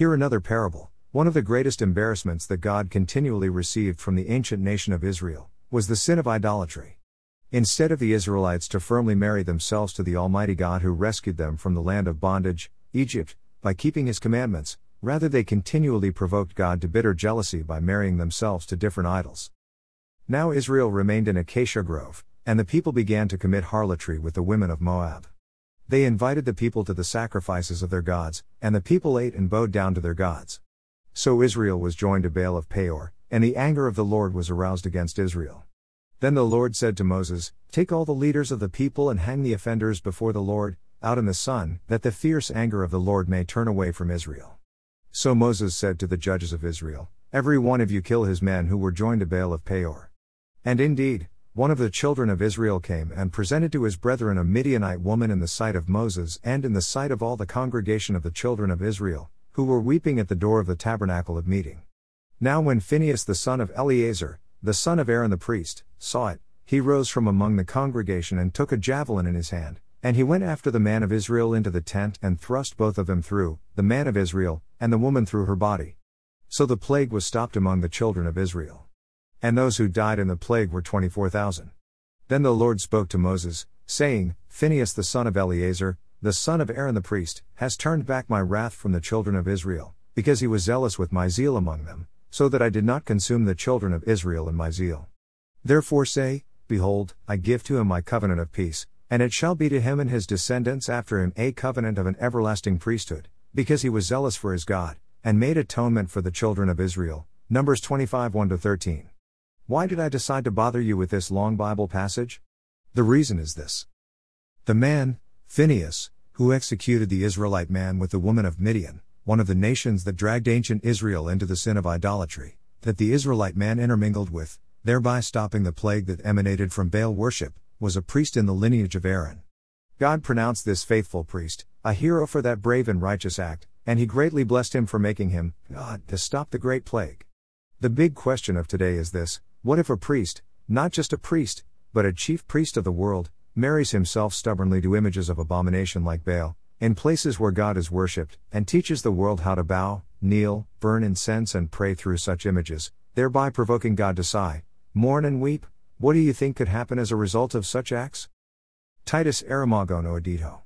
Hear another parable. One of the greatest embarrassments that God continually received from the ancient nation of Israel was the sin of idolatry. Instead of the Israelites to firmly marry themselves to the Almighty God who rescued them from the land of bondage, Egypt, by keeping His commandments, rather they continually provoked God to bitter jealousy by marrying themselves to different idols. Now Israel remained in Acacia Grove, and the people began to commit harlotry with the women of Moab. They invited the people to the sacrifices of their gods, and the people ate and bowed down to their gods. So Israel was joined to Baal of Peor, and the anger of the Lord was aroused against Israel. Then the Lord said to Moses, Take all the leaders of the people and hang the offenders before the Lord, out in the sun, that the fierce anger of the Lord may turn away from Israel. So Moses said to the judges of Israel, Every one of you kill his men who were joined to Baal of Peor. And indeed, one of the children of Israel came and presented to his brethren a Midianite woman in the sight of Moses and in the sight of all the congregation of the children of Israel, who were weeping at the door of the tabernacle of meeting. Now, when Phinehas the son of Eleazar, the son of Aaron the priest, saw it, he rose from among the congregation and took a javelin in his hand, and he went after the man of Israel into the tent and thrust both of them through, the man of Israel, and the woman through her body. So the plague was stopped among the children of Israel. And those who died in the plague were 24,000. Then the Lord spoke to Moses, saying, Phinehas the son of Eleazar, the son of Aaron the priest, has turned back my wrath from the children of Israel, because he was zealous with my zeal among them, so that I did not consume the children of Israel in my zeal. Therefore say, Behold, I give to him my covenant of peace, and it shall be to him and his descendants after him a covenant of an everlasting priesthood, because he was zealous for his God, and made atonement for the children of Israel. Numbers 25 1 13. Why did I decide to bother you with this long Bible passage? The reason is this. The man, Phinehas, who executed the Israelite man with the woman of Midian, one of the nations that dragged ancient Israel into the sin of idolatry, that the Israelite man intermingled with, thereby stopping the plague that emanated from Baal worship, was a priest in the lineage of Aaron. God pronounced this faithful priest, a hero for that brave and righteous act, and he greatly blessed him for making him, God, to stop the great plague. The big question of today is this what if a priest, not just a priest, but a chief priest of the world, marries himself stubbornly to images of abomination like Baal, in places where God is worshipped, and teaches the world how to bow, kneel, burn incense, and pray through such images, thereby provoking God to sigh, mourn, and weep? What do you think could happen as a result of such acts? Titus Aramagono Edito